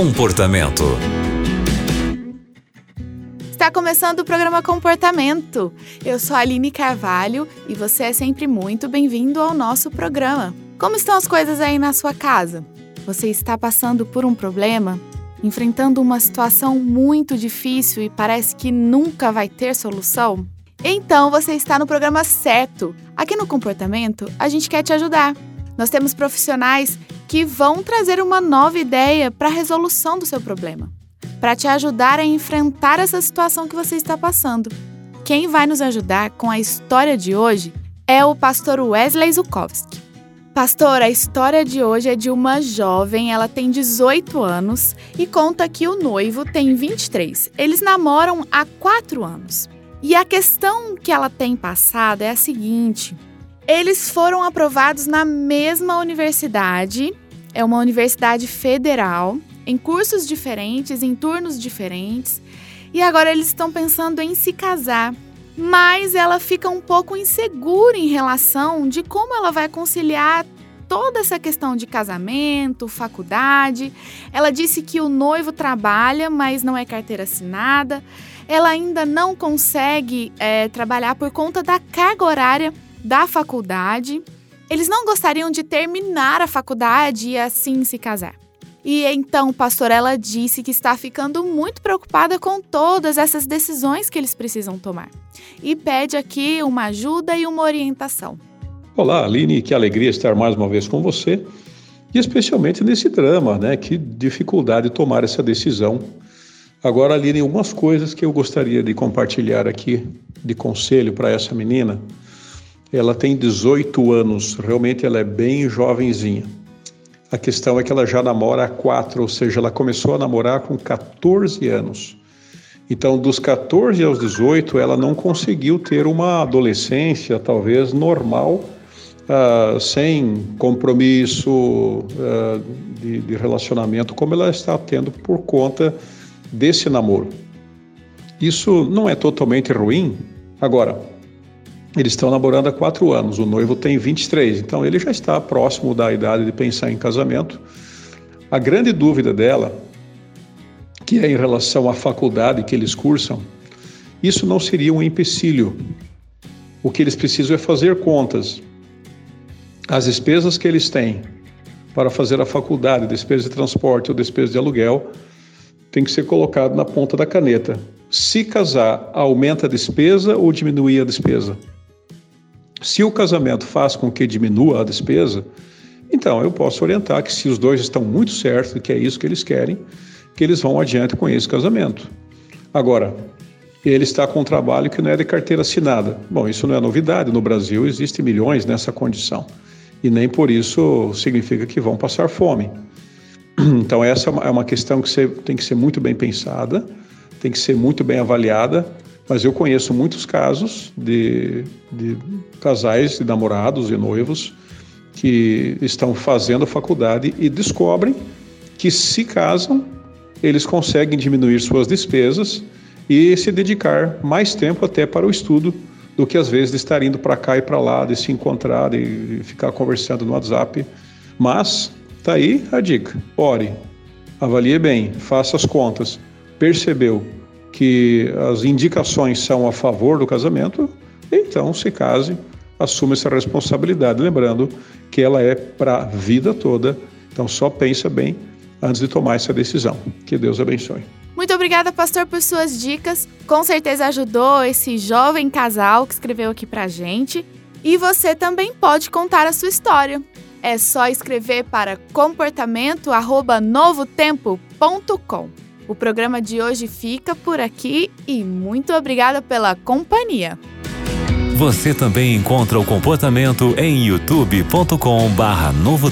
Comportamento. Está começando o programa Comportamento. Eu sou a Aline Carvalho e você é sempre muito bem-vindo ao nosso programa. Como estão as coisas aí na sua casa? Você está passando por um problema? Enfrentando uma situação muito difícil e parece que nunca vai ter solução? Então você está no programa certo. Aqui no Comportamento, a gente quer te ajudar. Nós temos profissionais que vão trazer uma nova ideia para a resolução do seu problema, para te ajudar a enfrentar essa situação que você está passando. Quem vai nos ajudar com a história de hoje é o pastor Wesley Zukowski. Pastor, a história de hoje é de uma jovem, ela tem 18 anos e conta que o noivo tem 23. Eles namoram há 4 anos. E a questão que ela tem passado é a seguinte: eles foram aprovados na mesma universidade, é uma universidade federal, em cursos diferentes, em turnos diferentes, e agora eles estão pensando em se casar. Mas ela fica um pouco insegura em relação de como ela vai conciliar toda essa questão de casamento, faculdade. Ela disse que o noivo trabalha, mas não é carteira assinada. Ela ainda não consegue é, trabalhar por conta da carga horária da faculdade. Eles não gostariam de terminar a faculdade e assim se casar. E então, pastorela disse que está ficando muito preocupada com todas essas decisões que eles precisam tomar e pede aqui uma ajuda e uma orientação. Olá, Aline, que alegria estar mais uma vez com você e especialmente nesse drama, né? Que dificuldade tomar essa decisão. Agora, Aline, algumas coisas que eu gostaria de compartilhar aqui de conselho para essa menina. Ela tem 18 anos, realmente ela é bem jovenzinha. A questão é que ela já namora há quatro, ou seja, ela começou a namorar com 14 anos. Então, dos 14 aos 18, ela não conseguiu ter uma adolescência, talvez normal, uh, sem compromisso uh, de, de relacionamento, como ela está tendo por conta desse namoro. Isso não é totalmente ruim. Agora, eles estão namorando há quatro anos, o noivo tem 23, então ele já está próximo da idade de pensar em casamento. A grande dúvida dela, que é em relação à faculdade que eles cursam, isso não seria um empecilho. O que eles precisam é fazer contas. As despesas que eles têm para fazer a faculdade, despesa de transporte ou despesa de aluguel, tem que ser colocado na ponta da caneta. Se casar, aumenta a despesa ou diminui a despesa? Se o casamento faz com que diminua a despesa, então eu posso orientar que se os dois estão muito certos que é isso que eles querem, que eles vão adiante com esse casamento. Agora, ele está com um trabalho que não é de carteira assinada. Bom, isso não é novidade, no Brasil existem milhões nessa condição. E nem por isso significa que vão passar fome. Então, essa é uma é questão que tem que ser muito bem pensada, tem que ser muito bem avaliada mas eu conheço muitos casos de, de casais, de namorados e noivos que estão fazendo faculdade e descobrem que se casam, eles conseguem diminuir suas despesas e se dedicar mais tempo até para o estudo do que às vezes de estar indo para cá e para lá, de se encontrar, de ficar conversando no WhatsApp. Mas tá aí a dica. Ore, avalie bem, faça as contas. Percebeu que as indicações são a favor do casamento, então se case, assuma essa responsabilidade, lembrando que ela é para a vida toda. Então só pensa bem antes de tomar essa decisão. Que Deus abençoe. Muito obrigada, pastor, por suas dicas. Com certeza ajudou esse jovem casal que escreveu aqui pra gente. E você também pode contar a sua história. É só escrever para comportamento@novotempo.com. O programa de hoje fica por aqui e muito obrigada pela companhia. Você também encontra o comportamento em youtube.com/barra Novo.